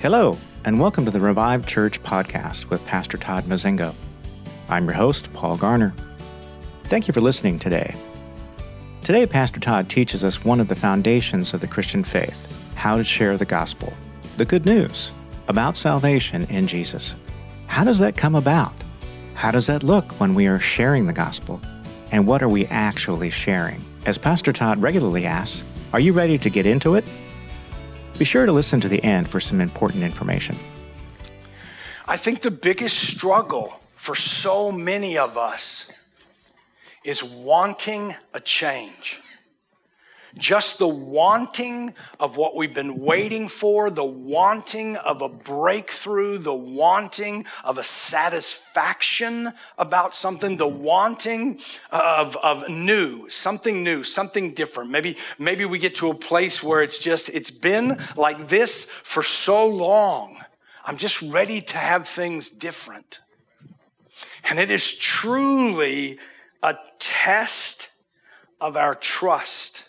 Hello, and welcome to the Revived Church podcast with Pastor Todd Mazingo. I'm your host, Paul Garner. Thank you for listening today. Today, Pastor Todd teaches us one of the foundations of the Christian faith how to share the gospel, the good news about salvation in Jesus. How does that come about? How does that look when we are sharing the gospel? And what are we actually sharing? As Pastor Todd regularly asks, are you ready to get into it? Be sure to listen to the end for some important information. I think the biggest struggle for so many of us is wanting a change. Just the wanting of what we've been waiting for, the wanting of a breakthrough, the wanting of a satisfaction about something, the wanting of, of new, something new, something different. Maybe, maybe we get to a place where it's just, it's been like this for so long. I'm just ready to have things different. And it is truly a test of our trust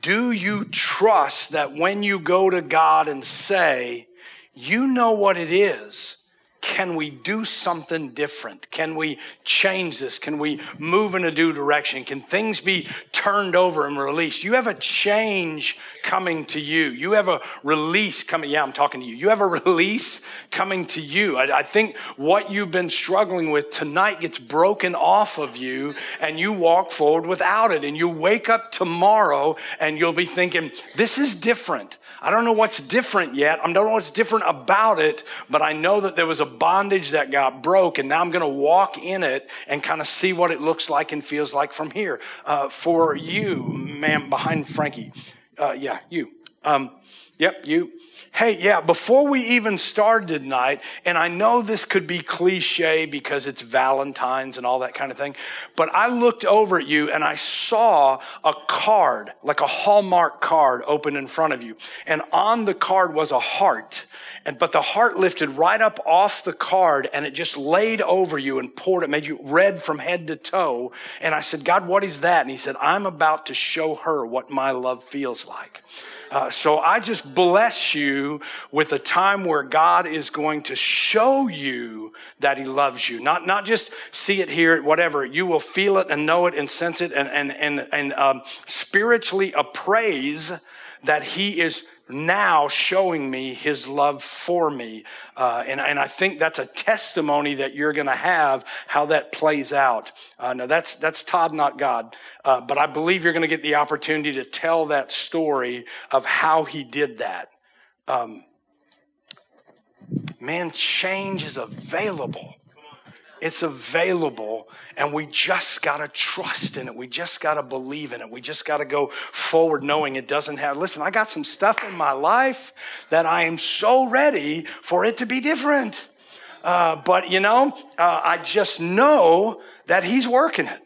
do you trust that when you go to God and say, you know what it is? Can we do something different? Can we change this? Can we move in a new direction? Can things be turned over and released? You have a change coming to you. You have a release coming. Yeah, I'm talking to you. You have a release coming to you. I, I think what you've been struggling with tonight gets broken off of you and you walk forward without it. And you wake up tomorrow and you'll be thinking, this is different. I don't know what's different yet. I don't know what's different about it, but I know that there was a bondage that got broke, and now I'm going to walk in it and kind of see what it looks like and feels like from here. Uh, for you, ma'am, behind Frankie. Uh, yeah, you. Um, yep, you. Hey, yeah, before we even started tonight, and I know this could be cliche because it's Valentine's and all that kind of thing, but I looked over at you and I saw a card, like a Hallmark card open in front of you. And on the card was a heart. And, but the heart lifted right up off the card and it just laid over you and poured it, made you red from head to toe. And I said, God, what is that? And he said, I'm about to show her what my love feels like. Uh, so I just bless you with a time where God is going to show you that He loves you. Not, not just see it, hear it, whatever. You will feel it and know it and sense it and, and, and, and um, spiritually appraise that He is now showing me his love for me. Uh, and, and I think that's a testimony that you're going to have how that plays out. Uh, now that's, that's Todd, not God. Uh, but I believe you're going to get the opportunity to tell that story of how he did that. Um, man, change is available. It's available, and we just got to trust in it. We just got to believe in it. We just got to go forward knowing it doesn't have. Listen, I got some stuff in my life that I am so ready for it to be different. Uh, but, you know, uh, I just know that He's working it.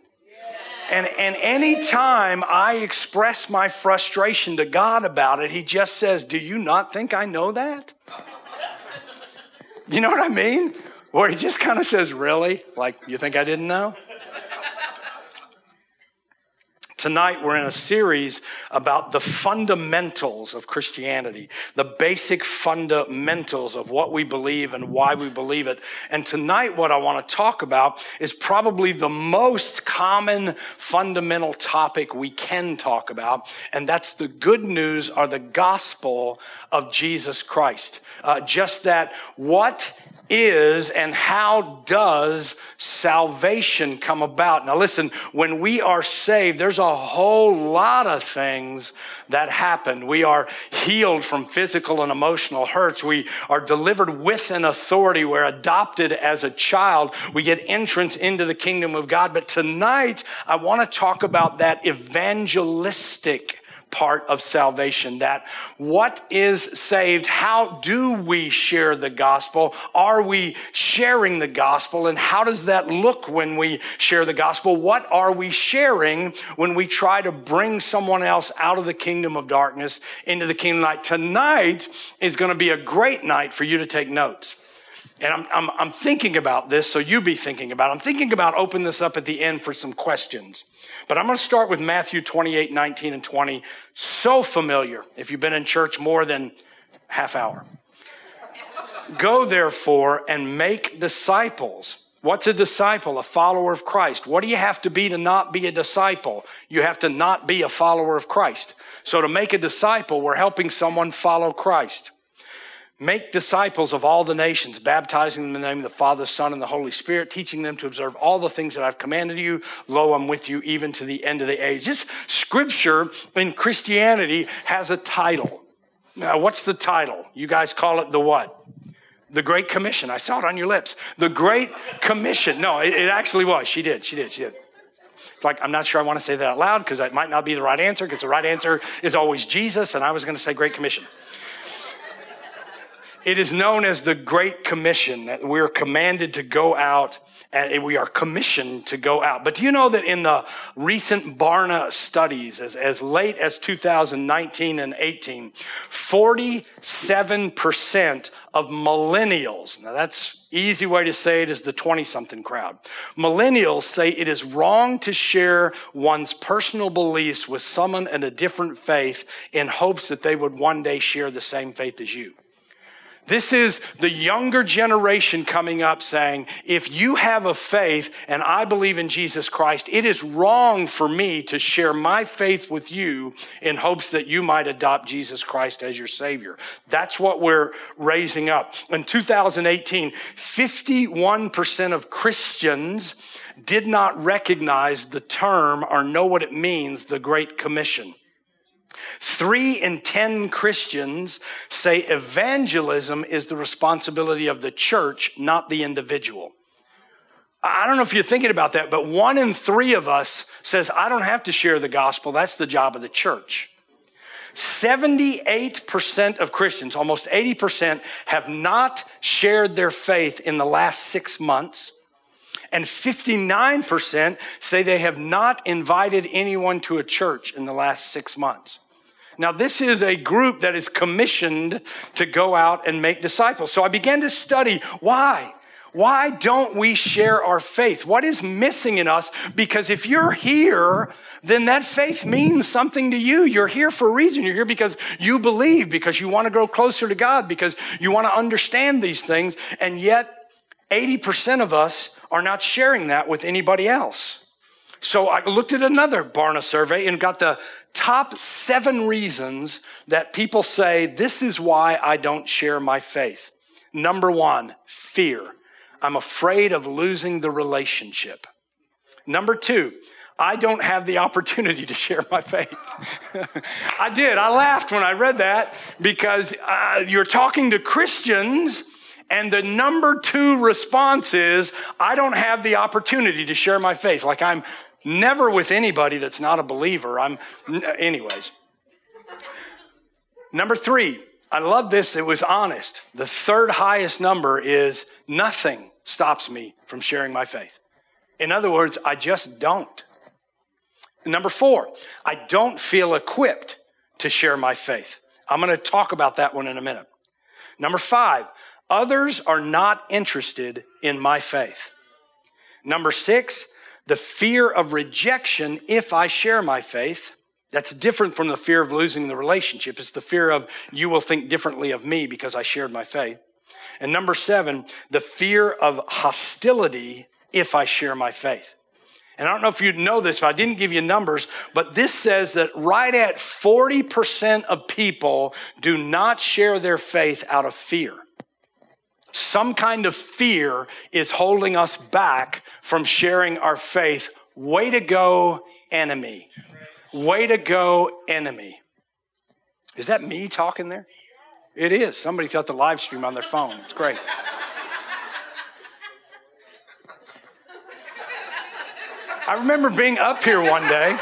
And, and any time I express my frustration to God about it, He just says, Do you not think I know that? You know what I mean? Or he just kind of says, Really? Like, you think I didn't know? Tonight, we're in a series about the fundamentals of Christianity, the basic fundamentals of what we believe and why we believe it. And tonight, what I want to talk about is probably the most common fundamental topic we can talk about, and that's the good news or the gospel of Jesus Christ. Uh, just that what is and how does salvation come about? Now, listen, when we are saved, there's a whole lot of things that happen. We are healed from physical and emotional hurts. We are delivered with an authority. We're adopted as a child. We get entrance into the kingdom of God. But tonight, I want to talk about that evangelistic part of salvation. That what is saved? How do we share the gospel? Are we sharing the gospel? And how does that look when we share the gospel? What are we sharing when we try to bring someone else out of the kingdom of darkness into the kingdom of light? Tonight is going to be a great night for you to take notes. And I'm, I'm, I'm thinking about this, so you be thinking about it. I'm thinking about opening this up at the end for some questions. But I'm going to start with Matthew 28, 19, and 20. So familiar if you've been in church more than half hour. Go therefore and make disciples. What's a disciple? A follower of Christ. What do you have to be to not be a disciple? You have to not be a follower of Christ. So to make a disciple, we're helping someone follow Christ. Make disciples of all the nations, baptizing them in the name of the Father, Son, and the Holy Spirit, teaching them to observe all the things that I've commanded you. Lo, I'm with you even to the end of the age. This scripture in Christianity has a title. Now, what's the title? You guys call it the what? The Great Commission. I saw it on your lips. The Great Commission. No, it, it actually was. She did. She did. She did. It's like, I'm not sure I want to say that out loud because that might not be the right answer because the right answer is always Jesus, and I was going to say Great Commission. It is known as the Great Commission that we're commanded to go out and we are commissioned to go out. But do you know that in the recent Barna studies, as, as late as 2019 and 18, 47% of millennials, now that's easy way to say it is the 20 something crowd. Millennials say it is wrong to share one's personal beliefs with someone in a different faith in hopes that they would one day share the same faith as you. This is the younger generation coming up saying, if you have a faith and I believe in Jesus Christ, it is wrong for me to share my faith with you in hopes that you might adopt Jesus Christ as your Savior. That's what we're raising up. In 2018, 51% of Christians did not recognize the term or know what it means, the Great Commission. Three in 10 Christians say evangelism is the responsibility of the church, not the individual. I don't know if you're thinking about that, but one in three of us says, I don't have to share the gospel. That's the job of the church. 78% of Christians, almost 80%, have not shared their faith in the last six months. And 59% say they have not invited anyone to a church in the last six months. Now, this is a group that is commissioned to go out and make disciples. So I began to study why. Why don't we share our faith? What is missing in us? Because if you're here, then that faith means something to you. You're here for a reason. You're here because you believe, because you want to grow closer to God, because you want to understand these things. And yet, 80% of us are not sharing that with anybody else. So I looked at another Barna survey and got the top seven reasons that people say, this is why I don't share my faith. Number one, fear. I'm afraid of losing the relationship. Number two, I don't have the opportunity to share my faith. I did. I laughed when I read that because uh, you're talking to Christians and the number two response is, I don't have the opportunity to share my faith. Like I'm Never with anybody that's not a believer. I'm, anyways. Number three, I love this. It was honest. The third highest number is nothing stops me from sharing my faith. In other words, I just don't. Number four, I don't feel equipped to share my faith. I'm going to talk about that one in a minute. Number five, others are not interested in my faith. Number six, the fear of rejection if I share my faith. That's different from the fear of losing the relationship. It's the fear of you will think differently of me because I shared my faith. And number seven, the fear of hostility if I share my faith. And I don't know if you'd know this, if I didn't give you numbers, but this says that right at 40% of people do not share their faith out of fear. Some kind of fear is holding us back from sharing our faith. Way to go, enemy. Way to go, enemy. Is that me talking there? It is. Somebody's got the live stream on their phone. It's great. I remember being up here one day.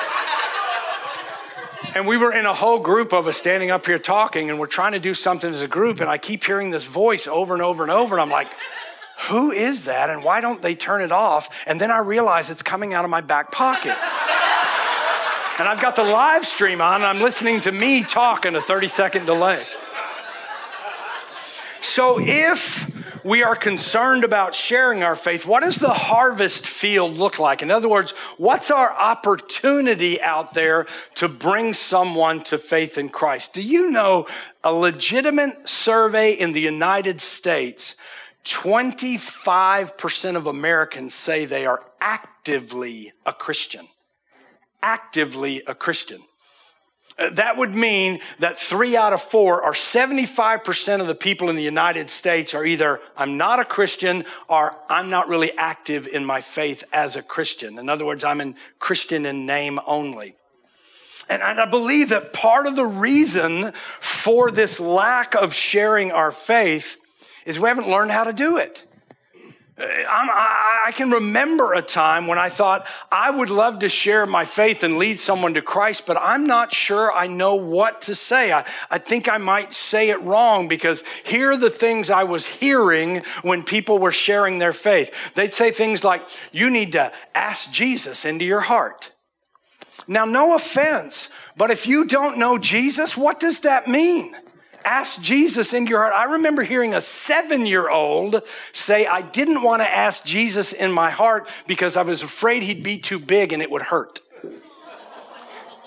And we were in a whole group of us standing up here talking, and we're trying to do something as a group. And I keep hearing this voice over and over and over. And I'm like, who is that? And why don't they turn it off? And then I realize it's coming out of my back pocket. and I've got the live stream on, and I'm listening to me talk in a 30 second delay. So if we are concerned about sharing our faith, what does the harvest field look like? In other words, what's our opportunity out there to bring someone to faith in Christ? Do you know a legitimate survey in the United States? 25% of Americans say they are actively a Christian. Actively a Christian. Uh, that would mean that three out of four or 75% of the people in the United States are either I'm not a Christian or I'm not really active in my faith as a Christian. In other words, I'm a Christian in name only. And I believe that part of the reason for this lack of sharing our faith is we haven't learned how to do it. Uh, I, I can remember a time when I thought I would love to share my faith and lead someone to Christ, but I'm not sure I know what to say. I, I think I might say it wrong because here are the things I was hearing when people were sharing their faith. They'd say things like, You need to ask Jesus into your heart. Now, no offense, but if you don't know Jesus, what does that mean? Ask Jesus into your heart. I remember hearing a seven year old say, I didn't want to ask Jesus in my heart because I was afraid he'd be too big and it would hurt.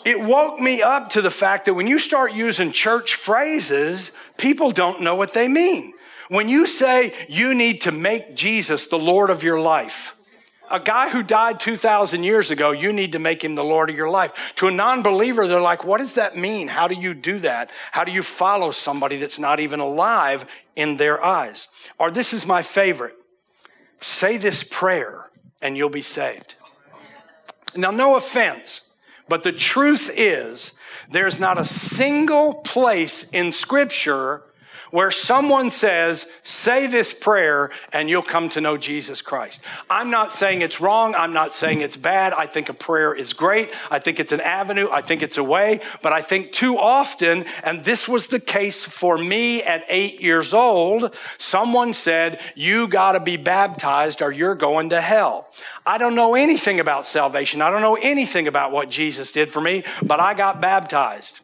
It woke me up to the fact that when you start using church phrases, people don't know what they mean. When you say you need to make Jesus the Lord of your life, a guy who died 2,000 years ago, you need to make him the Lord of your life. To a non believer, they're like, what does that mean? How do you do that? How do you follow somebody that's not even alive in their eyes? Or this is my favorite say this prayer and you'll be saved. Now, no offense, but the truth is, there's not a single place in Scripture where someone says, say this prayer and you'll come to know Jesus Christ. I'm not saying it's wrong. I'm not saying it's bad. I think a prayer is great. I think it's an avenue. I think it's a way. But I think too often, and this was the case for me at eight years old, someone said, you got to be baptized or you're going to hell. I don't know anything about salvation. I don't know anything about what Jesus did for me, but I got baptized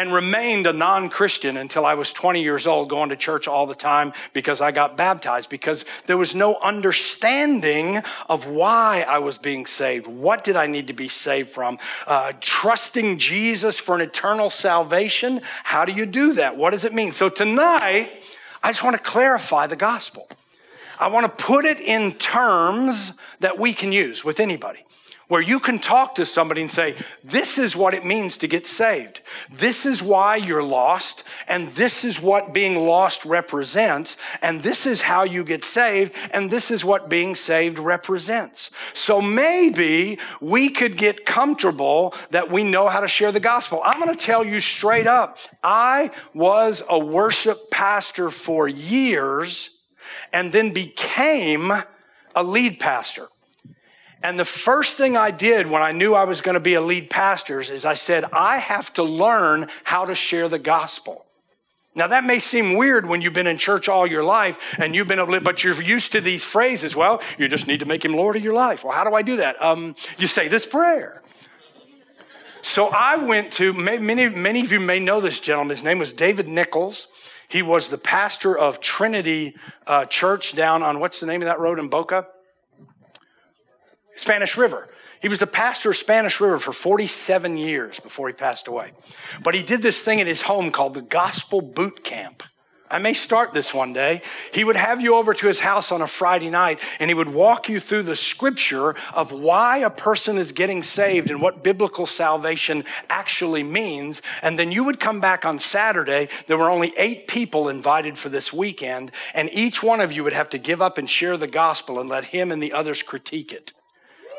and remained a non Christian until I was 20 years old, going to church all the time because I got baptized, because there was no understanding of why I was being saved. What did I need to be saved from? Uh, trusting Jesus for an eternal salvation. How do you do that? What does it mean? So tonight, I just want to clarify the gospel. I want to put it in terms that we can use with anybody where you can talk to somebody and say, This is what it means to get saved. This is why you're lost, and this is what being lost represents, and this is how you get saved, and this is what being saved represents. So maybe we could get comfortable that we know how to share the gospel. I'm going to tell you straight up I was a worship pastor for years and then became a lead pastor. And the first thing I did when I knew I was going to be a lead pastor is I said, I have to learn how to share the gospel. Now that may seem weird when you've been in church all your life and you've been to, but you're used to these phrases. Well, you just need to make him Lord of your life. Well, how do I do that? Um, you say this prayer. So I went to, many, many of you may know this gentleman. His name was David Nicholas. He was the pastor of Trinity uh, Church down on, what's the name of that road in Boca? Spanish River. He was the pastor of Spanish River for 47 years before he passed away. But he did this thing in his home called the Gospel Boot Camp. I may start this one day. He would have you over to his house on a Friday night and he would walk you through the scripture of why a person is getting saved and what biblical salvation actually means. And then you would come back on Saturday. There were only eight people invited for this weekend, and each one of you would have to give up and share the gospel and let him and the others critique it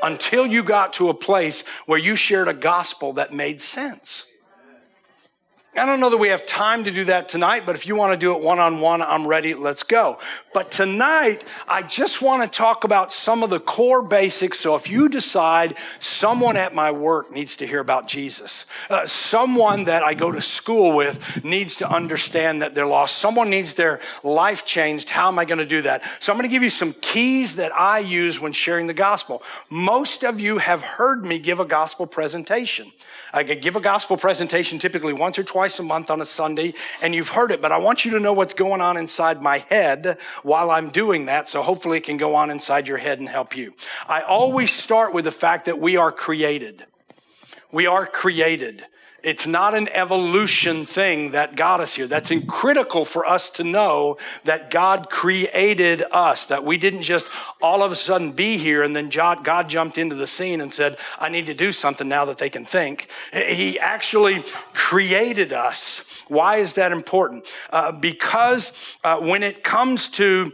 until you got to a place where you shared a gospel that made sense. I don't know that we have time to do that tonight, but if you want to do it one on one, I'm ready. Let's go. But tonight, I just want to talk about some of the core basics. So if you decide someone at my work needs to hear about Jesus, uh, someone that I go to school with needs to understand that they're lost, someone needs their life changed, how am I going to do that? So I'm going to give you some keys that I use when sharing the gospel. Most of you have heard me give a gospel presentation. I give a gospel presentation typically once or twice twice a month on a Sunday, and you've heard it, but I want you to know what's going on inside my head while I'm doing that, so hopefully it can go on inside your head and help you. I always start with the fact that we are created. We are created. It's not an evolution thing that got us here. That's critical for us to know that God created us, that we didn't just all of a sudden be here and then God jumped into the scene and said, I need to do something now that they can think. He actually created us. Why is that important? Uh, because uh, when it comes to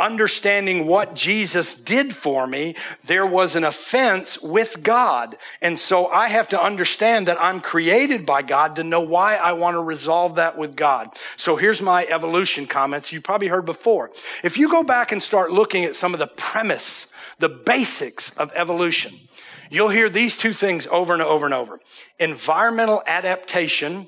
understanding what Jesus did for me, there was an offense with God. And so I have to understand that I'm created by God to know why I want to resolve that with God. So here's my evolution comments you probably heard before. If you go back and start looking at some of the premise, the basics of evolution, you'll hear these two things over and over and over. Environmental adaptation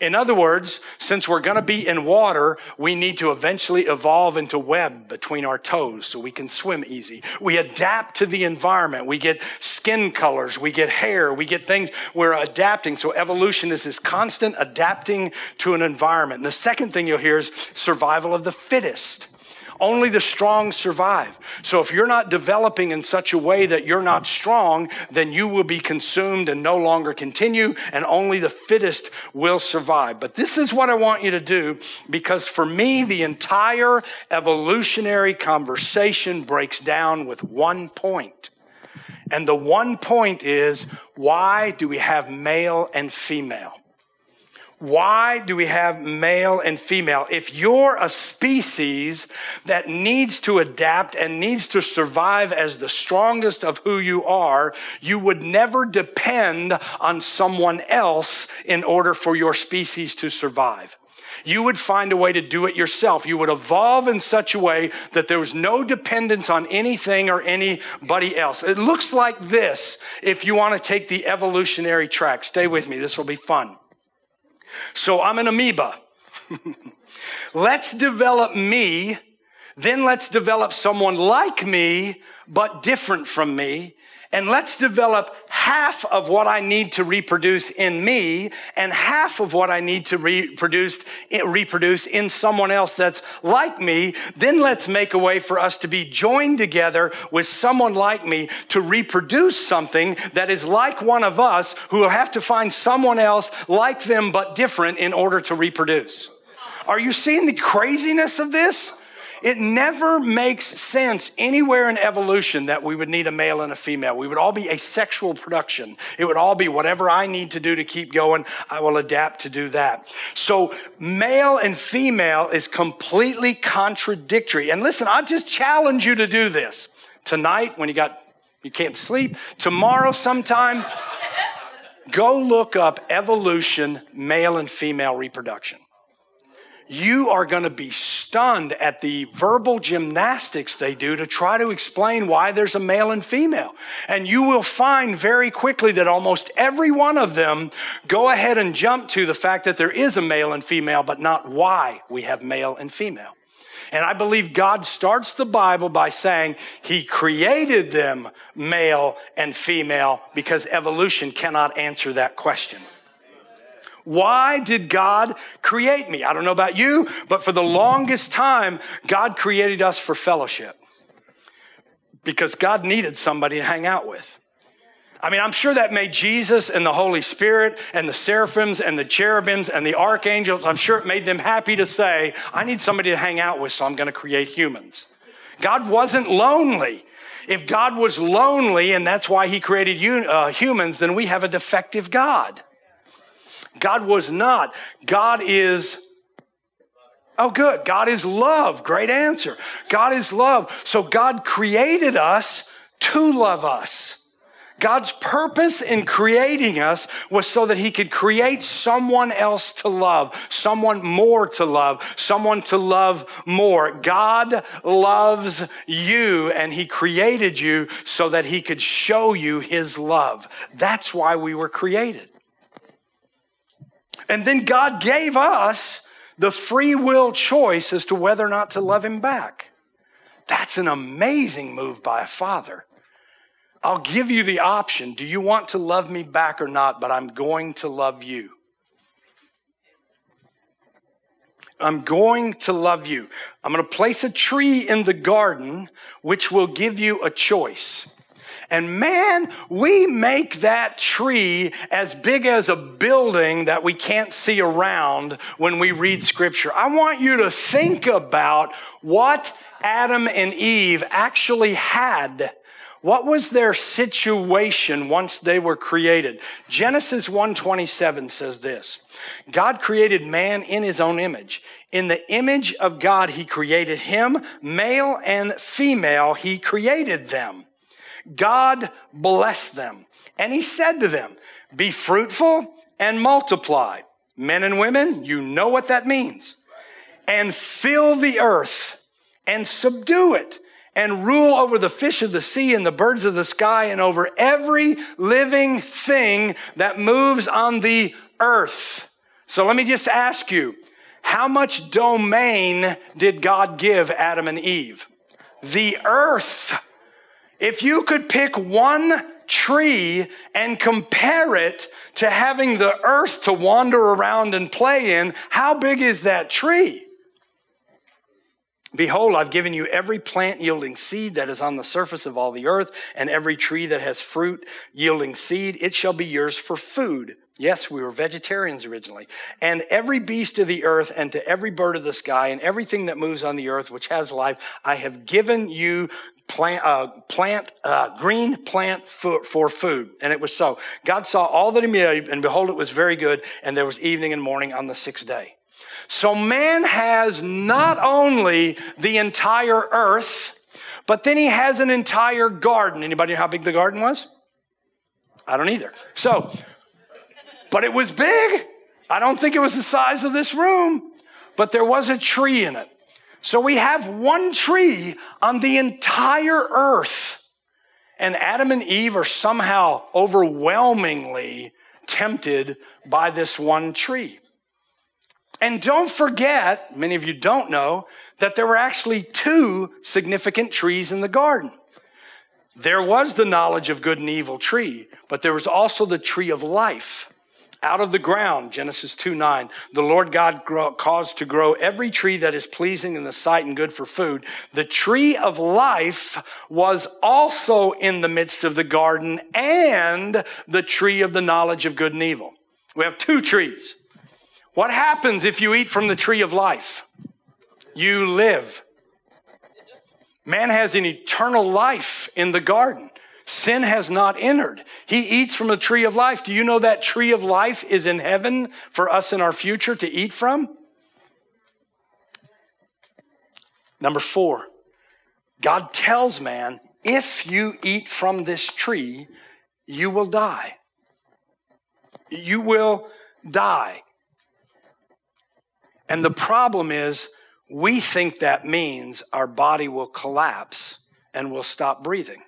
in other words, since we're going to be in water, we need to eventually evolve into web between our toes so we can swim easy. We adapt to the environment. We get skin colors. We get hair. We get things. We're adapting. So evolution is this constant adapting to an environment. And the second thing you'll hear is survival of the fittest. Only the strong survive. So if you're not developing in such a way that you're not strong, then you will be consumed and no longer continue, and only the fittest will survive. But this is what I want you to do because for me, the entire evolutionary conversation breaks down with one point. And the one point is why do we have male and female? Why do we have male and female? If you're a species that needs to adapt and needs to survive as the strongest of who you are, you would never depend on someone else in order for your species to survive. You would find a way to do it yourself. You would evolve in such a way that there was no dependence on anything or anybody else. It looks like this if you want to take the evolutionary track. Stay with me. This will be fun. So I'm an amoeba. let's develop me, then let's develop someone like me, but different from me. And let's develop half of what I need to reproduce in me and half of what I need to reproduce, reproduce in someone else that's like me. Then let's make a way for us to be joined together with someone like me to reproduce something that is like one of us who will have to find someone else like them but different in order to reproduce. Are you seeing the craziness of this? It never makes sense anywhere in evolution that we would need a male and a female. We would all be a sexual production. It would all be whatever I need to do to keep going, I will adapt to do that. So male and female is completely contradictory. And listen, I just challenge you to do this tonight when you got, you can't sleep, tomorrow sometime. Go look up evolution, male and female reproduction you are going to be stunned at the verbal gymnastics they do to try to explain why there's a male and female. And you will find very quickly that almost every one of them go ahead and jump to the fact that there is a male and female, but not why we have male and female. And I believe God starts the Bible by saying he created them male and female because evolution cannot answer that question. Why did God create me? I don't know about you, but for the longest time, God created us for fellowship because God needed somebody to hang out with. I mean, I'm sure that made Jesus and the Holy Spirit and the seraphims and the cherubims and the archangels, I'm sure it made them happy to say, I need somebody to hang out with, so I'm going to create humans. God wasn't lonely. If God was lonely and that's why he created uh, humans, then we have a defective God. God was not. God is Oh, good. God is love. Great answer. God is love. So God created us to love us. God's purpose in creating us was so that he could create someone else to love, someone more to love, someone to love more. God loves you and he created you so that he could show you his love. That's why we were created. And then God gave us the free will choice as to whether or not to love him back. That's an amazing move by a father. I'll give you the option. Do you want to love me back or not? But I'm going to love you. I'm going to love you. I'm going to place a tree in the garden, which will give you a choice. And man, we make that tree as big as a building that we can't see around when we read scripture. I want you to think about what Adam and Eve actually had. What was their situation once they were created? Genesis 1:27 says this. God created man in his own image. In the image of God he created him, male and female he created them. God blessed them. And he said to them, Be fruitful and multiply. Men and women, you know what that means. And fill the earth and subdue it and rule over the fish of the sea and the birds of the sky and over every living thing that moves on the earth. So let me just ask you, how much domain did God give Adam and Eve? The earth. If you could pick one tree and compare it to having the earth to wander around and play in, how big is that tree? Behold, I've given you every plant yielding seed that is on the surface of all the earth, and every tree that has fruit yielding seed. It shall be yours for food. Yes, we were vegetarians originally. And every beast of the earth, and to every bird of the sky, and everything that moves on the earth which has life, I have given you plant, uh, plant uh, green plant for, for food. And it was so. God saw all that he made, and behold, it was very good. And there was evening and morning on the sixth day. So man has not only the entire earth, but then he has an entire garden. Anybody know how big the garden was? I don't either. So, but it was big. I don't think it was the size of this room, but there was a tree in it. So we have one tree on the entire earth. And Adam and Eve are somehow overwhelmingly tempted by this one tree. And don't forget, many of you don't know, that there were actually two significant trees in the garden. There was the knowledge of good and evil tree, but there was also the tree of life out of the ground, Genesis 2 9, the Lord God grow, caused to grow every tree that is pleasing in the sight and good for food. The tree of life was also in the midst of the garden and the tree of the knowledge of good and evil. We have two trees. What happens if you eat from the tree of life? You live. Man has an eternal life in the garden. Sin has not entered. He eats from the tree of life. Do you know that tree of life is in heaven for us in our future to eat from? Number four, God tells man, if you eat from this tree, you will die. You will die. And the problem is, we think that means our body will collapse and we'll stop breathing.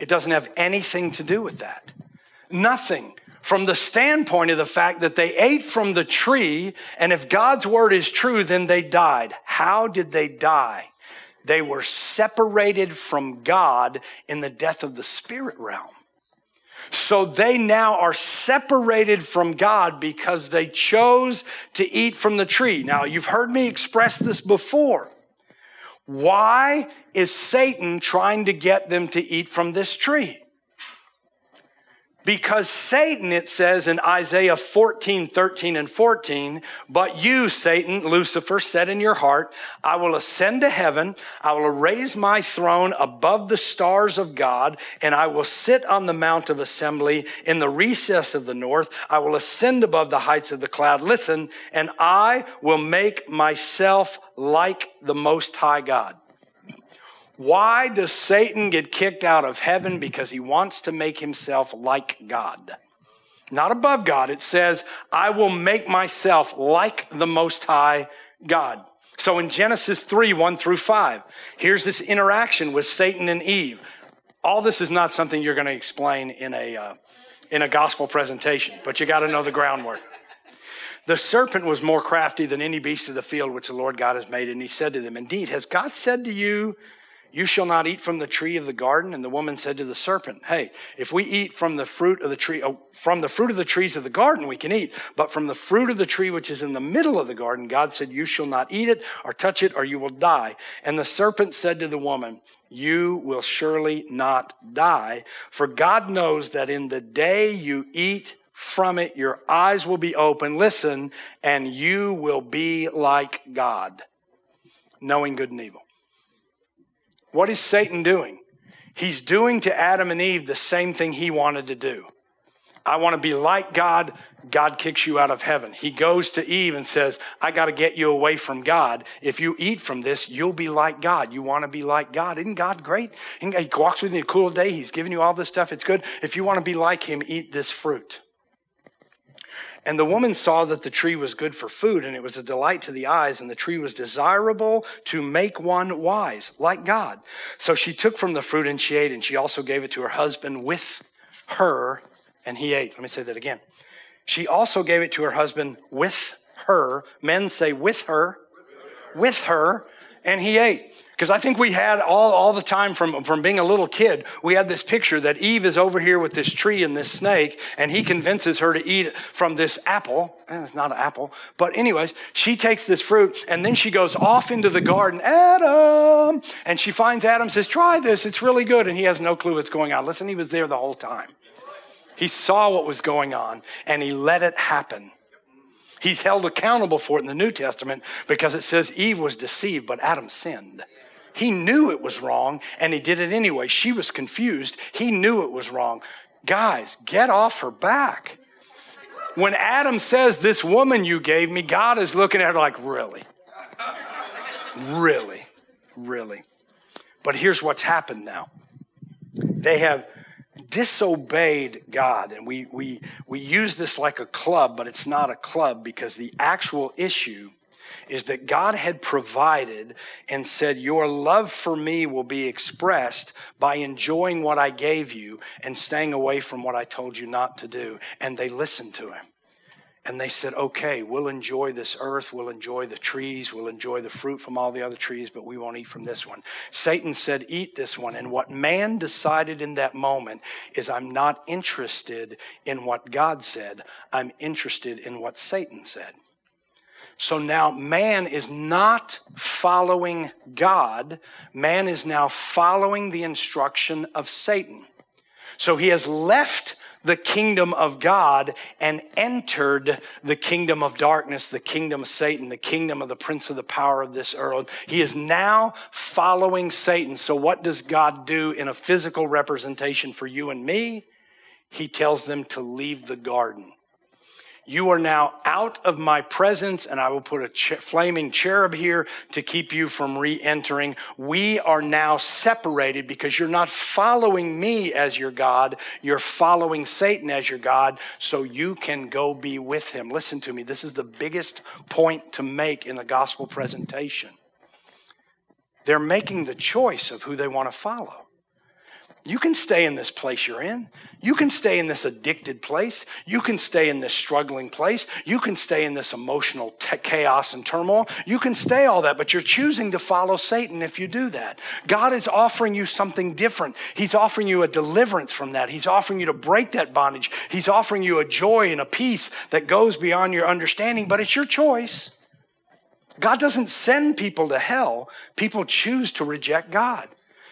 It doesn't have anything to do with that. Nothing. From the standpoint of the fact that they ate from the tree, and if God's word is true, then they died. How did they die? They were separated from God in the death of the spirit realm. So they now are separated from God because they chose to eat from the tree. Now, you've heard me express this before. Why is Satan trying to get them to eat from this tree? Because Satan, it says in Isaiah 14, 13, and 14, but you, Satan, Lucifer, said in your heart, I will ascend to heaven, I will raise my throne above the stars of God, and I will sit on the mount of assembly in the recess of the north. I will ascend above the heights of the cloud. Listen, and I will make myself like the Most High God. Why does Satan get kicked out of heaven? Because he wants to make himself like God. Not above God. It says, I will make myself like the Most High God. So in Genesis 3, 1 through 5, here's this interaction with Satan and Eve. All this is not something you're going to explain in a, uh, in a gospel presentation, but you got to know the groundwork. The serpent was more crafty than any beast of the field which the Lord God has made. And he said to them, Indeed, has God said to you, You shall not eat from the tree of the garden. And the woman said to the serpent, Hey, if we eat from the fruit of the tree, oh, from the fruit of the trees of the garden, we can eat. But from the fruit of the tree which is in the middle of the garden, God said, You shall not eat it or touch it or you will die. And the serpent said to the woman, You will surely not die. For God knows that in the day you eat from it, your eyes will be open. Listen, and you will be like God, knowing good and evil. What is Satan doing? He's doing to Adam and Eve the same thing he wanted to do. I want to be like God. God kicks you out of heaven. He goes to Eve and says, I got to get you away from God. If you eat from this, you'll be like God. You want to be like God. Isn't God great? He walks with you a cool day. He's giving you all this stuff. It's good. If you want to be like him, eat this fruit. And the woman saw that the tree was good for food, and it was a delight to the eyes, and the tree was desirable to make one wise, like God. So she took from the fruit and she ate, and she also gave it to her husband with her, and he ate. Let me say that again. She also gave it to her husband with her. Men say with her, with her, and he ate. Because I think we had all, all the time from, from being a little kid, we had this picture that Eve is over here with this tree and this snake, and he convinces her to eat from this apple. Eh, it's not an apple. But, anyways, she takes this fruit, and then she goes off into the garden, Adam! And she finds Adam, says, Try this, it's really good. And he has no clue what's going on. Listen, he was there the whole time. He saw what was going on, and he let it happen. He's held accountable for it in the New Testament because it says Eve was deceived, but Adam sinned. He knew it was wrong and he did it anyway. She was confused. He knew it was wrong. Guys, get off her back. When Adam says, This woman you gave me, God is looking at her like, Really? Really? Really? But here's what's happened now. They have disobeyed God. And we, we, we use this like a club, but it's not a club because the actual issue is that God had provided and said, Your love for me will be expressed by enjoying what I gave you and staying away from what I told you not to do. And they listened to him. And they said, Okay, we'll enjoy this earth, we'll enjoy the trees, we'll enjoy the fruit from all the other trees, but we won't eat from this one. Satan said, Eat this one. And what man decided in that moment is, I'm not interested in what God said, I'm interested in what Satan said. So now man is not following God. Man is now following the instruction of Satan. So he has left the kingdom of God and entered the kingdom of darkness, the kingdom of Satan, the kingdom of the prince of the power of this world. He is now following Satan. So what does God do in a physical representation for you and me? He tells them to leave the garden. You are now out of my presence, and I will put a ch- flaming cherub here to keep you from re entering. We are now separated because you're not following me as your God, you're following Satan as your God, so you can go be with him. Listen to me, this is the biggest point to make in the gospel presentation. They're making the choice of who they want to follow. You can stay in this place you're in. You can stay in this addicted place. You can stay in this struggling place. You can stay in this emotional te- chaos and turmoil. You can stay all that, but you're choosing to follow Satan if you do that. God is offering you something different. He's offering you a deliverance from that. He's offering you to break that bondage. He's offering you a joy and a peace that goes beyond your understanding, but it's your choice. God doesn't send people to hell, people choose to reject God.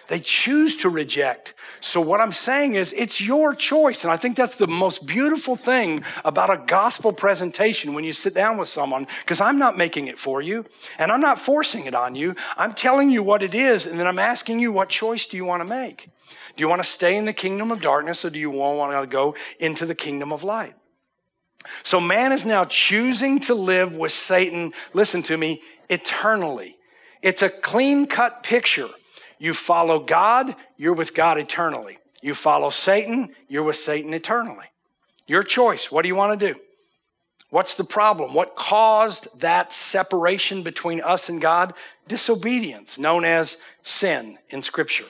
They choose to reject. So, what I'm saying is, it's your choice. And I think that's the most beautiful thing about a gospel presentation when you sit down with someone, because I'm not making it for you and I'm not forcing it on you. I'm telling you what it is, and then I'm asking you, what choice do you want to make? Do you want to stay in the kingdom of darkness or do you want to go into the kingdom of light? So, man is now choosing to live with Satan, listen to me, eternally. It's a clean cut picture you follow God, you're with God eternally. You follow Satan, you're with Satan eternally. Your choice. What do you want to do? What's the problem? What caused that separation between us and God? Disobedience, known as sin in Scripture.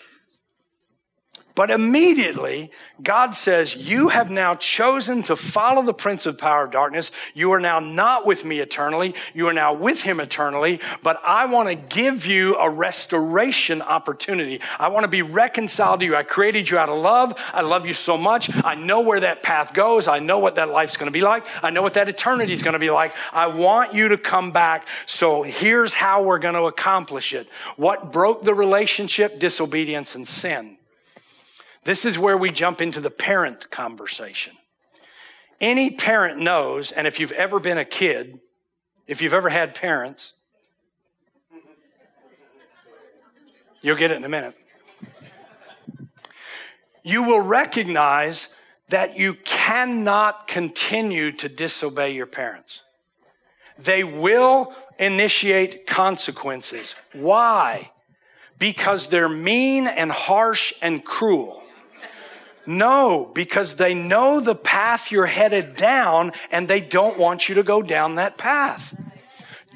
But immediately, God says, You have now chosen to follow the prince of power of darkness. You are now not with me eternally. You are now with him eternally. But I want to give you a restoration opportunity. I want to be reconciled to you. I created you out of love. I love you so much. I know where that path goes. I know what that life's going to be like. I know what that eternity is going to be like. I want you to come back. So here's how we're going to accomplish it. What broke the relationship? Disobedience and sin. This is where we jump into the parent conversation. Any parent knows, and if you've ever been a kid, if you've ever had parents, you'll get it in a minute. You will recognize that you cannot continue to disobey your parents. They will initiate consequences. Why? Because they're mean and harsh and cruel. No, because they know the path you're headed down and they don't want you to go down that path.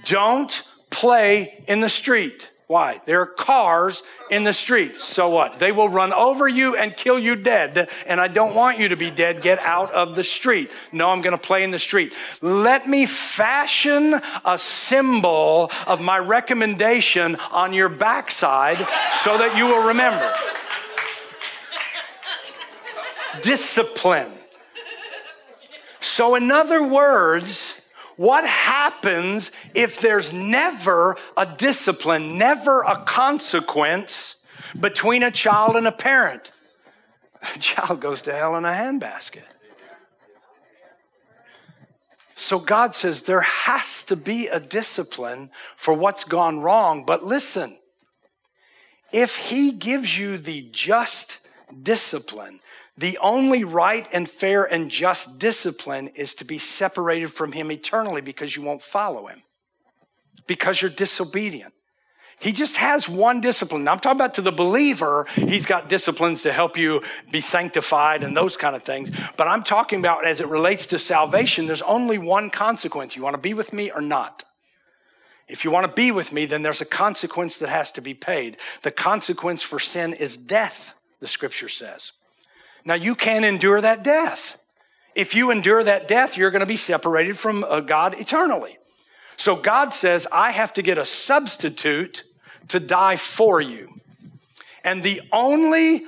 Don't play in the street. Why? There are cars in the street. So what? They will run over you and kill you dead. And I don't want you to be dead. Get out of the street. No, I'm going to play in the street. Let me fashion a symbol of my recommendation on your backside so that you will remember discipline. So, in other words, what happens if there's never a discipline, never a consequence between a child and a parent? The child goes to hell in a handbasket. So God says there has to be a discipline for what's gone wrong. But listen, if He gives you the just discipline, the only right and fair and just discipline is to be separated from him eternally because you won't follow him, because you're disobedient. He just has one discipline. Now, I'm talking about to the believer, he's got disciplines to help you be sanctified and those kind of things. But I'm talking about as it relates to salvation, there's only one consequence. You want to be with me or not? If you want to be with me, then there's a consequence that has to be paid. The consequence for sin is death, the scripture says. Now, you can't endure that death. If you endure that death, you're going to be separated from uh, God eternally. So God says, I have to get a substitute to die for you. And the only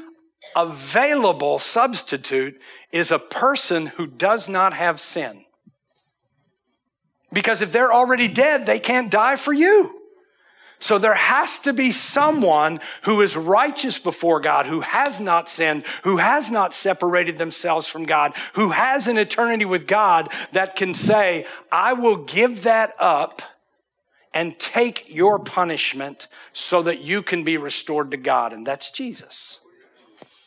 available substitute is a person who does not have sin. Because if they're already dead, they can't die for you. So there has to be someone who is righteous before God, who has not sinned, who has not separated themselves from God, who has an eternity with God that can say, I will give that up and take your punishment so that you can be restored to God. And that's Jesus.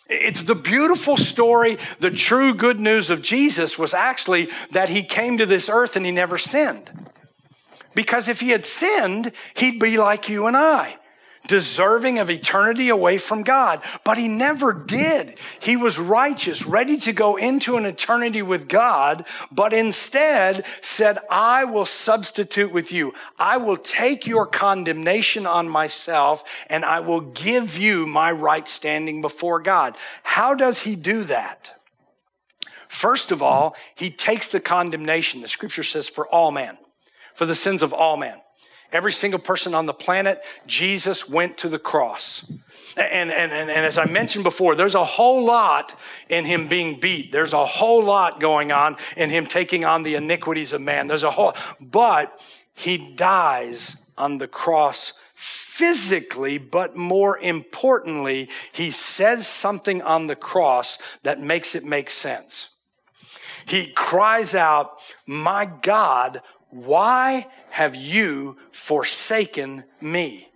It's the beautiful story. The true good news of Jesus was actually that he came to this earth and he never sinned. Because if he had sinned, he'd be like you and I, deserving of eternity away from God. But he never did. He was righteous, ready to go into an eternity with God, but instead said, I will substitute with you. I will take your condemnation on myself and I will give you my right standing before God. How does he do that? First of all, he takes the condemnation, the scripture says, for all men for the sins of all men. Every single person on the planet, Jesus went to the cross. And, and, and, and, as I mentioned before, there's a whole lot in him being beat. There's a whole lot going on in him taking on the iniquities of man. There's a whole, but he dies on the cross physically, but more importantly, he says something on the cross that makes it make sense. He cries out, My God, why have you forsaken me?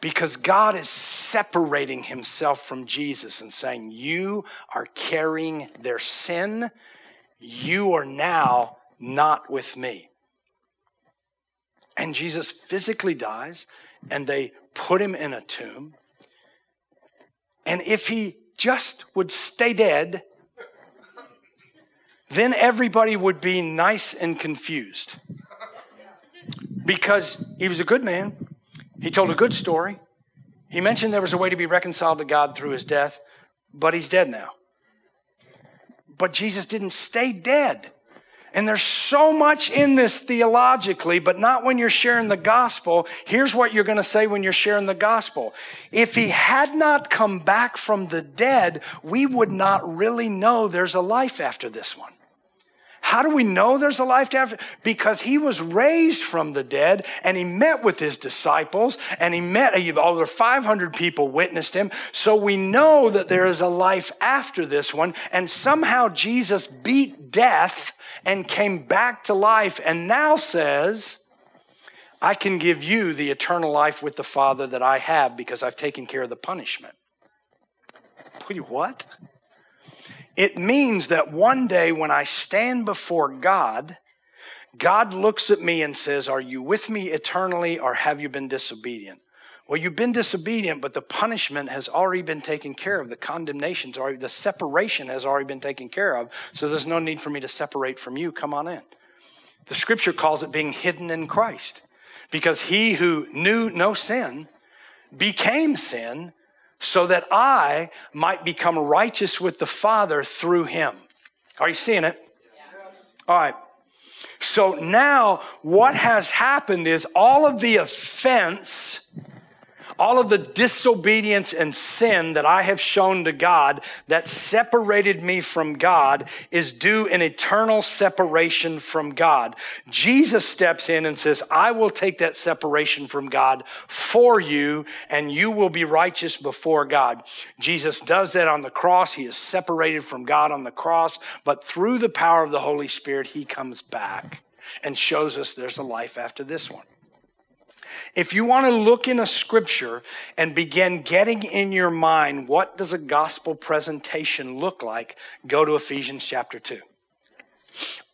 Because God is separating himself from Jesus and saying, You are carrying their sin. You are now not with me. And Jesus physically dies, and they put him in a tomb. And if he just would stay dead, then everybody would be nice and confused. Because he was a good man, he told a good story, He mentioned there was a way to be reconciled to God through his death, but he's dead now. But Jesus didn't stay dead. And there's so much in this theologically, but not when you're sharing the gospel. Here's what you're going to say when you're sharing the gospel. If he had not come back from the dead, we would not really know there's a life after this one. How do we know there's a life after? Because he was raised from the dead and he met with his disciples and he met over 500 people witnessed him. So we know that there is a life after this one. And somehow Jesus beat death and came back to life and now says, I can give you the eternal life with the Father that I have because I've taken care of the punishment. What? It means that one day when I stand before God, God looks at me and says, Are you with me eternally or have you been disobedient? Well, you've been disobedient, but the punishment has already been taken care of. The condemnation's the separation has already been taken care of. So there's no need for me to separate from you. Come on in. The scripture calls it being hidden in Christ because he who knew no sin became sin so that I might become righteous with the Father through him. Are you seeing it? All right. So now what has happened is all of the offense all of the disobedience and sin that I have shown to God that separated me from God is due an eternal separation from God. Jesus steps in and says, I will take that separation from God for you and you will be righteous before God. Jesus does that on the cross. He is separated from God on the cross, but through the power of the Holy Spirit, he comes back and shows us there's a life after this one. If you want to look in a scripture and begin getting in your mind what does a gospel presentation look like, go to Ephesians chapter 2.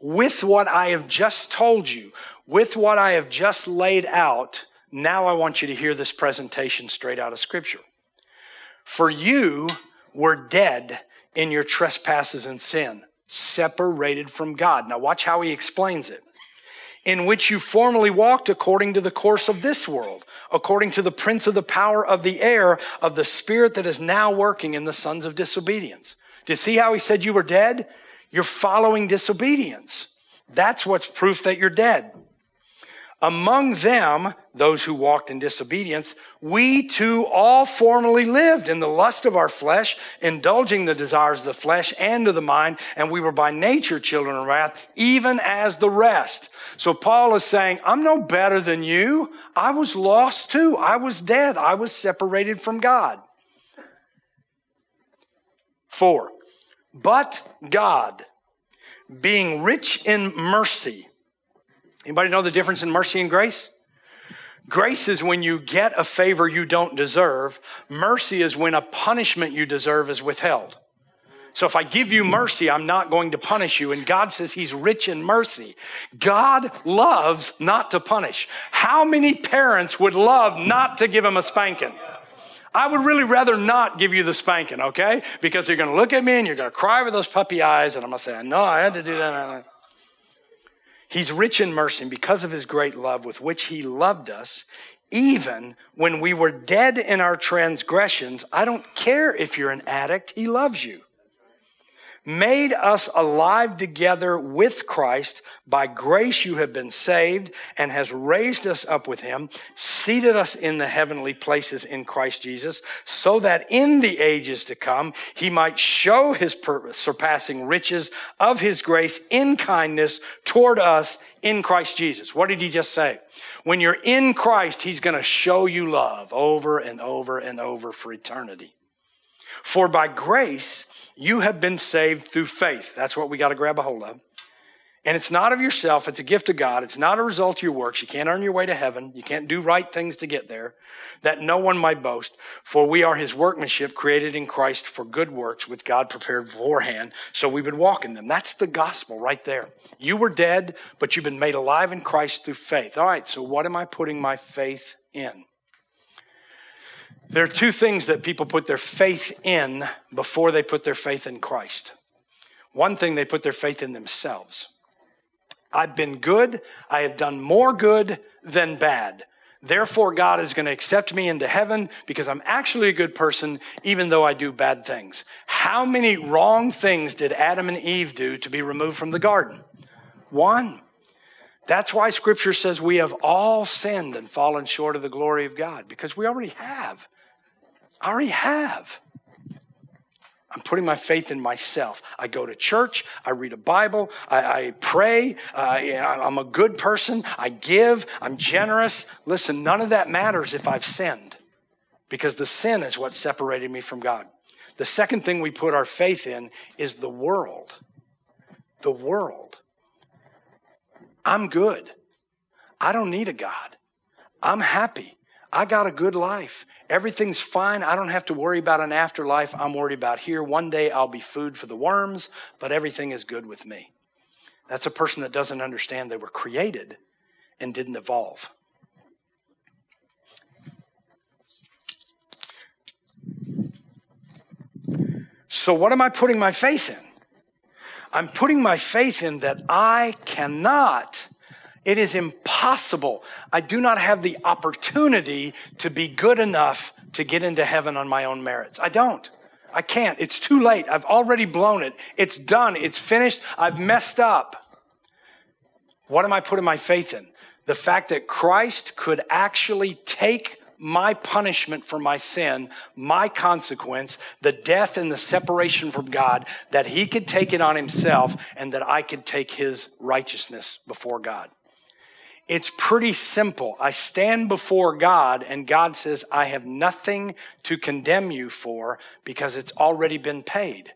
With what I have just told you, with what I have just laid out, now I want you to hear this presentation straight out of scripture. For you were dead in your trespasses and sin, separated from God. Now watch how he explains it in which you formerly walked according to the course of this world, according to the prince of the power of the air, of the spirit that is now working in the sons of disobedience. Do you see how he said you were dead? You're following disobedience. That's what's proof that you're dead. Among them, those who walked in disobedience, we too all formerly lived in the lust of our flesh, indulging the desires of the flesh and of the mind, and we were by nature children of wrath, even as the rest. So Paul is saying, I'm no better than you. I was lost too. I was dead. I was separated from God. Four, but God, being rich in mercy. Anybody know the difference in mercy and grace? Grace is when you get a favor you don't deserve. Mercy is when a punishment you deserve is withheld. So if I give you mercy, I'm not going to punish you. And God says He's rich in mercy. God loves not to punish. How many parents would love not to give him a spanking? I would really rather not give you the spanking, okay? Because you're going to look at me and you're going to cry with those puppy eyes, and I'm going to say, No, I had to do that. He's rich in mercy, because of his great love with which he loved us, even when we were dead in our transgressions, I don't care if you're an addict, he loves you made us alive together with Christ. By grace you have been saved and has raised us up with him, seated us in the heavenly places in Christ Jesus, so that in the ages to come he might show his surpassing riches of his grace in kindness toward us in Christ Jesus. What did he just say? When you're in Christ, he's going to show you love over and over and over for eternity. For by grace, you have been saved through faith. That's what we got to grab a hold of. And it's not of yourself, it's a gift of God. It's not a result of your works. You can't earn your way to heaven. You can't do right things to get there. That no one might boast. For we are his workmanship created in Christ for good works, which God prepared beforehand, so we would walk in them. That's the gospel right there. You were dead, but you've been made alive in Christ through faith. All right, so what am I putting my faith in? There are two things that people put their faith in before they put their faith in Christ. One thing, they put their faith in themselves. I've been good. I have done more good than bad. Therefore, God is going to accept me into heaven because I'm actually a good person, even though I do bad things. How many wrong things did Adam and Eve do to be removed from the garden? One. That's why scripture says we have all sinned and fallen short of the glory of God because we already have. I already have. I'm putting my faith in myself. I go to church. I read a Bible. I, I pray. Uh, I'm a good person. I give. I'm generous. Listen, none of that matters if I've sinned because the sin is what separated me from God. The second thing we put our faith in is the world. The world. I'm good. I don't need a God. I'm happy. I got a good life. Everything's fine. I don't have to worry about an afterlife. I'm worried about here. One day I'll be food for the worms, but everything is good with me. That's a person that doesn't understand they were created and didn't evolve. So, what am I putting my faith in? I'm putting my faith in that I cannot it is impossible. I do not have the opportunity to be good enough to get into heaven on my own merits. I don't. I can't. It's too late. I've already blown it. It's done. It's finished. I've messed up. What am I putting my faith in? The fact that Christ could actually take my punishment for my sin, my consequence, the death and the separation from God, that he could take it on himself and that I could take his righteousness before God. It's pretty simple. I stand before God and God says, I have nothing to condemn you for because it's already been paid.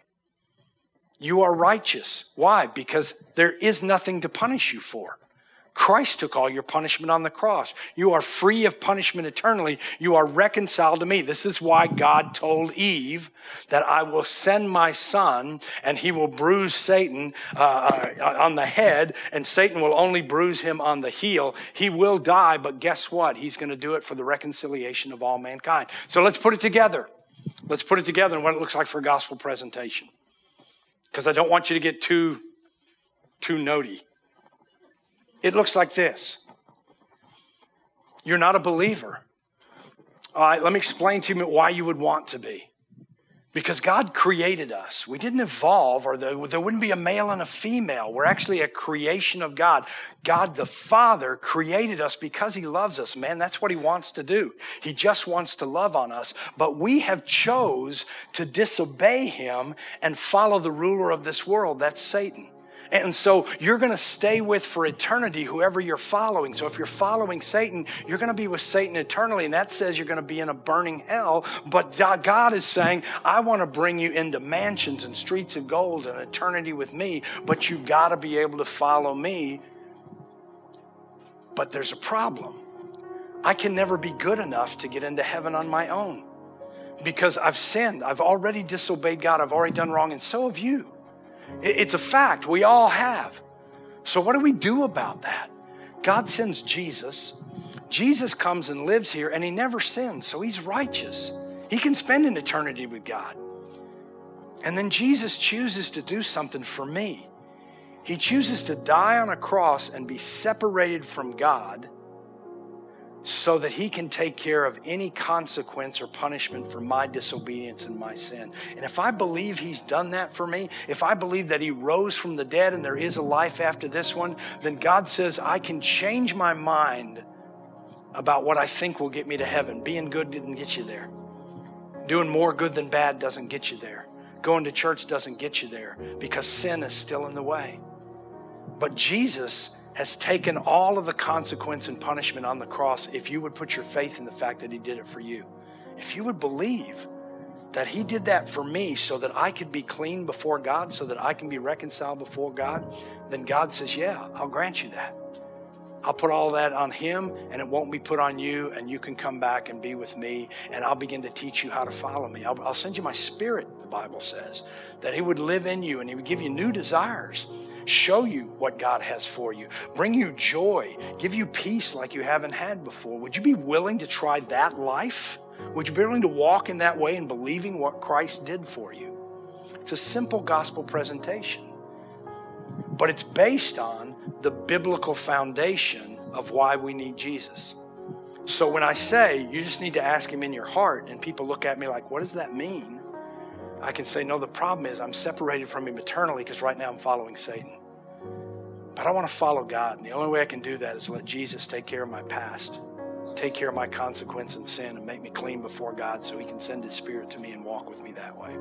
You are righteous. Why? Because there is nothing to punish you for. Christ took all your punishment on the cross. You are free of punishment eternally. You are reconciled to me. This is why God told Eve that I will send my son and he will bruise Satan uh, uh, on the head and Satan will only bruise him on the heel. He will die, but guess what? He's going to do it for the reconciliation of all mankind. So let's put it together. Let's put it together and what it looks like for a gospel presentation. Because I don't want you to get too, too notey. It looks like this You're not a believer. All right, let me explain to you why you would want to be. Because God created us. We didn't evolve, or there wouldn't be a male and a female. We're actually a creation of God. God the Father created us because He loves us, man. That's what He wants to do. He just wants to love on us. But we have chose to disobey Him and follow the ruler of this world. That's Satan. And so you're going to stay with for eternity whoever you're following. So if you're following Satan, you're going to be with Satan eternally. And that says you're going to be in a burning hell. But God is saying, I want to bring you into mansions and streets of gold and eternity with me. But you've got to be able to follow me. But there's a problem. I can never be good enough to get into heaven on my own because I've sinned. I've already disobeyed God. I've already done wrong. And so have you. It's a fact. We all have. So, what do we do about that? God sends Jesus. Jesus comes and lives here, and he never sins, so he's righteous. He can spend an eternity with God. And then Jesus chooses to do something for me. He chooses to die on a cross and be separated from God so that he can take care of any consequence or punishment for my disobedience and my sin. And if I believe he's done that for me, if I believe that he rose from the dead and there is a life after this one, then God says I can change my mind about what I think will get me to heaven. Being good didn't get you there. Doing more good than bad doesn't get you there. Going to church doesn't get you there because sin is still in the way. But Jesus has taken all of the consequence and punishment on the cross if you would put your faith in the fact that He did it for you. If you would believe that He did that for me so that I could be clean before God, so that I can be reconciled before God, then God says, Yeah, I'll grant you that. I'll put all that on him and it won't be put on you, and you can come back and be with me, and I'll begin to teach you how to follow me. I'll, I'll, send you my spirit, the Bible says, that he would live in you and he would give you new desires show you what God has for you, bring you joy, give you peace like you haven't had before. Would you be willing to try that life? Would you be willing to walk in that way and believing what Christ did for you? It's a simple gospel presentation, but it's based on the biblical foundation of why we need Jesus. So when I say you just need to ask Him in your heart, and people look at me like, what does that mean? I can say, no, the problem is I'm separated from Him eternally because right now I'm following Satan. But I want to follow God. And the only way I can do that is let Jesus take care of my past, take care of my consequence and sin, and make me clean before God so He can send His Spirit to me and walk with me that way.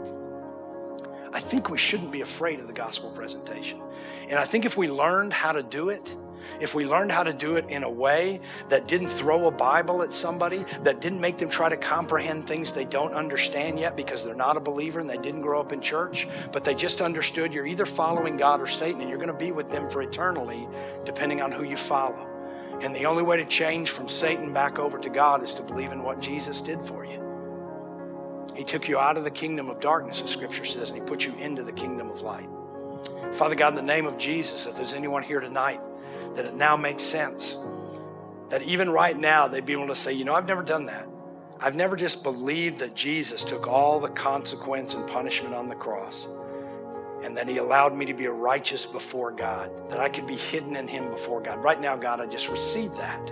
I think we shouldn't be afraid of the gospel presentation. And I think if we learned how to do it, if we learned how to do it in a way that didn't throw a Bible at somebody, that didn't make them try to comprehend things they don't understand yet because they're not a believer and they didn't grow up in church, but they just understood you're either following God or Satan and you're going to be with them for eternally, depending on who you follow. And the only way to change from Satan back over to God is to believe in what Jesus did for you. He took you out of the kingdom of darkness, as scripture says, and he put you into the kingdom of light. Father God, in the name of Jesus, if there's anyone here tonight that it now makes sense. That even right now, they'd be able to say, you know, I've never done that. I've never just believed that Jesus took all the consequence and punishment on the cross and that He allowed me to be righteous before God, that I could be hidden in Him before God. Right now, God, I just receive that.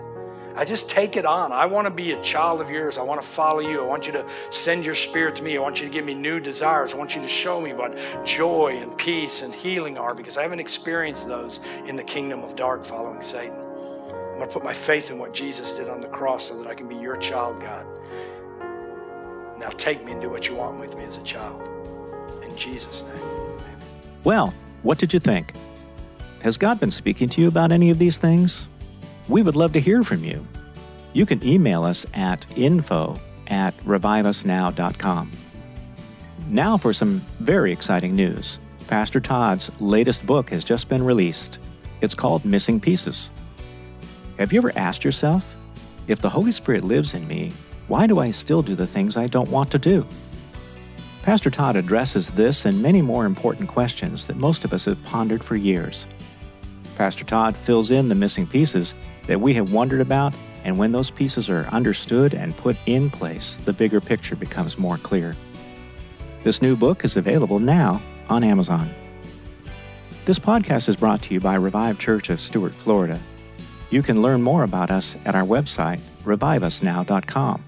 I just take it on. I want to be a child of yours. I want to follow you. I want you to send your spirit to me. I want you to give me new desires. I want you to show me what joy and peace and healing are because I haven't experienced those in the kingdom of dark following Satan. I'm going to put my faith in what Jesus did on the cross so that I can be your child, God. Now take me and do what you want with me as a child. In Jesus' name. Amen. Well, what did you think? Has God been speaking to you about any of these things? We would love to hear from you. You can email us at info at reviveusnow.com. Now for some very exciting news. Pastor Todd's latest book has just been released. It's called Missing Pieces. Have you ever asked yourself, if the Holy Spirit lives in me, why do I still do the things I don't want to do? Pastor Todd addresses this and many more important questions that most of us have pondered for years. Pastor Todd fills in the missing pieces that we have wondered about, and when those pieces are understood and put in place, the bigger picture becomes more clear. This new book is available now on Amazon. This podcast is brought to you by Revive Church of Stuart, Florida. You can learn more about us at our website, reviveusnow.com.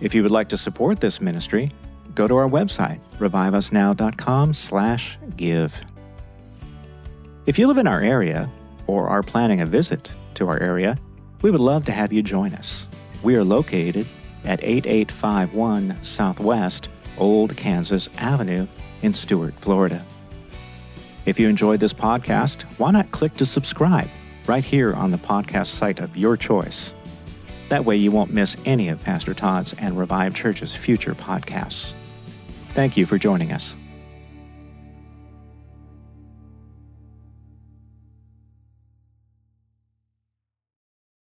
If you would like to support this ministry, go to our website, reviveusnow.com/give. If you live in our area or are planning a visit to our area, we would love to have you join us. We are located at 8851 Southwest Old Kansas Avenue in Stuart, Florida. If you enjoyed this podcast, why not click to subscribe right here on the podcast site of your choice? That way you won't miss any of Pastor Todd's and Revive Church's future podcasts. Thank you for joining us.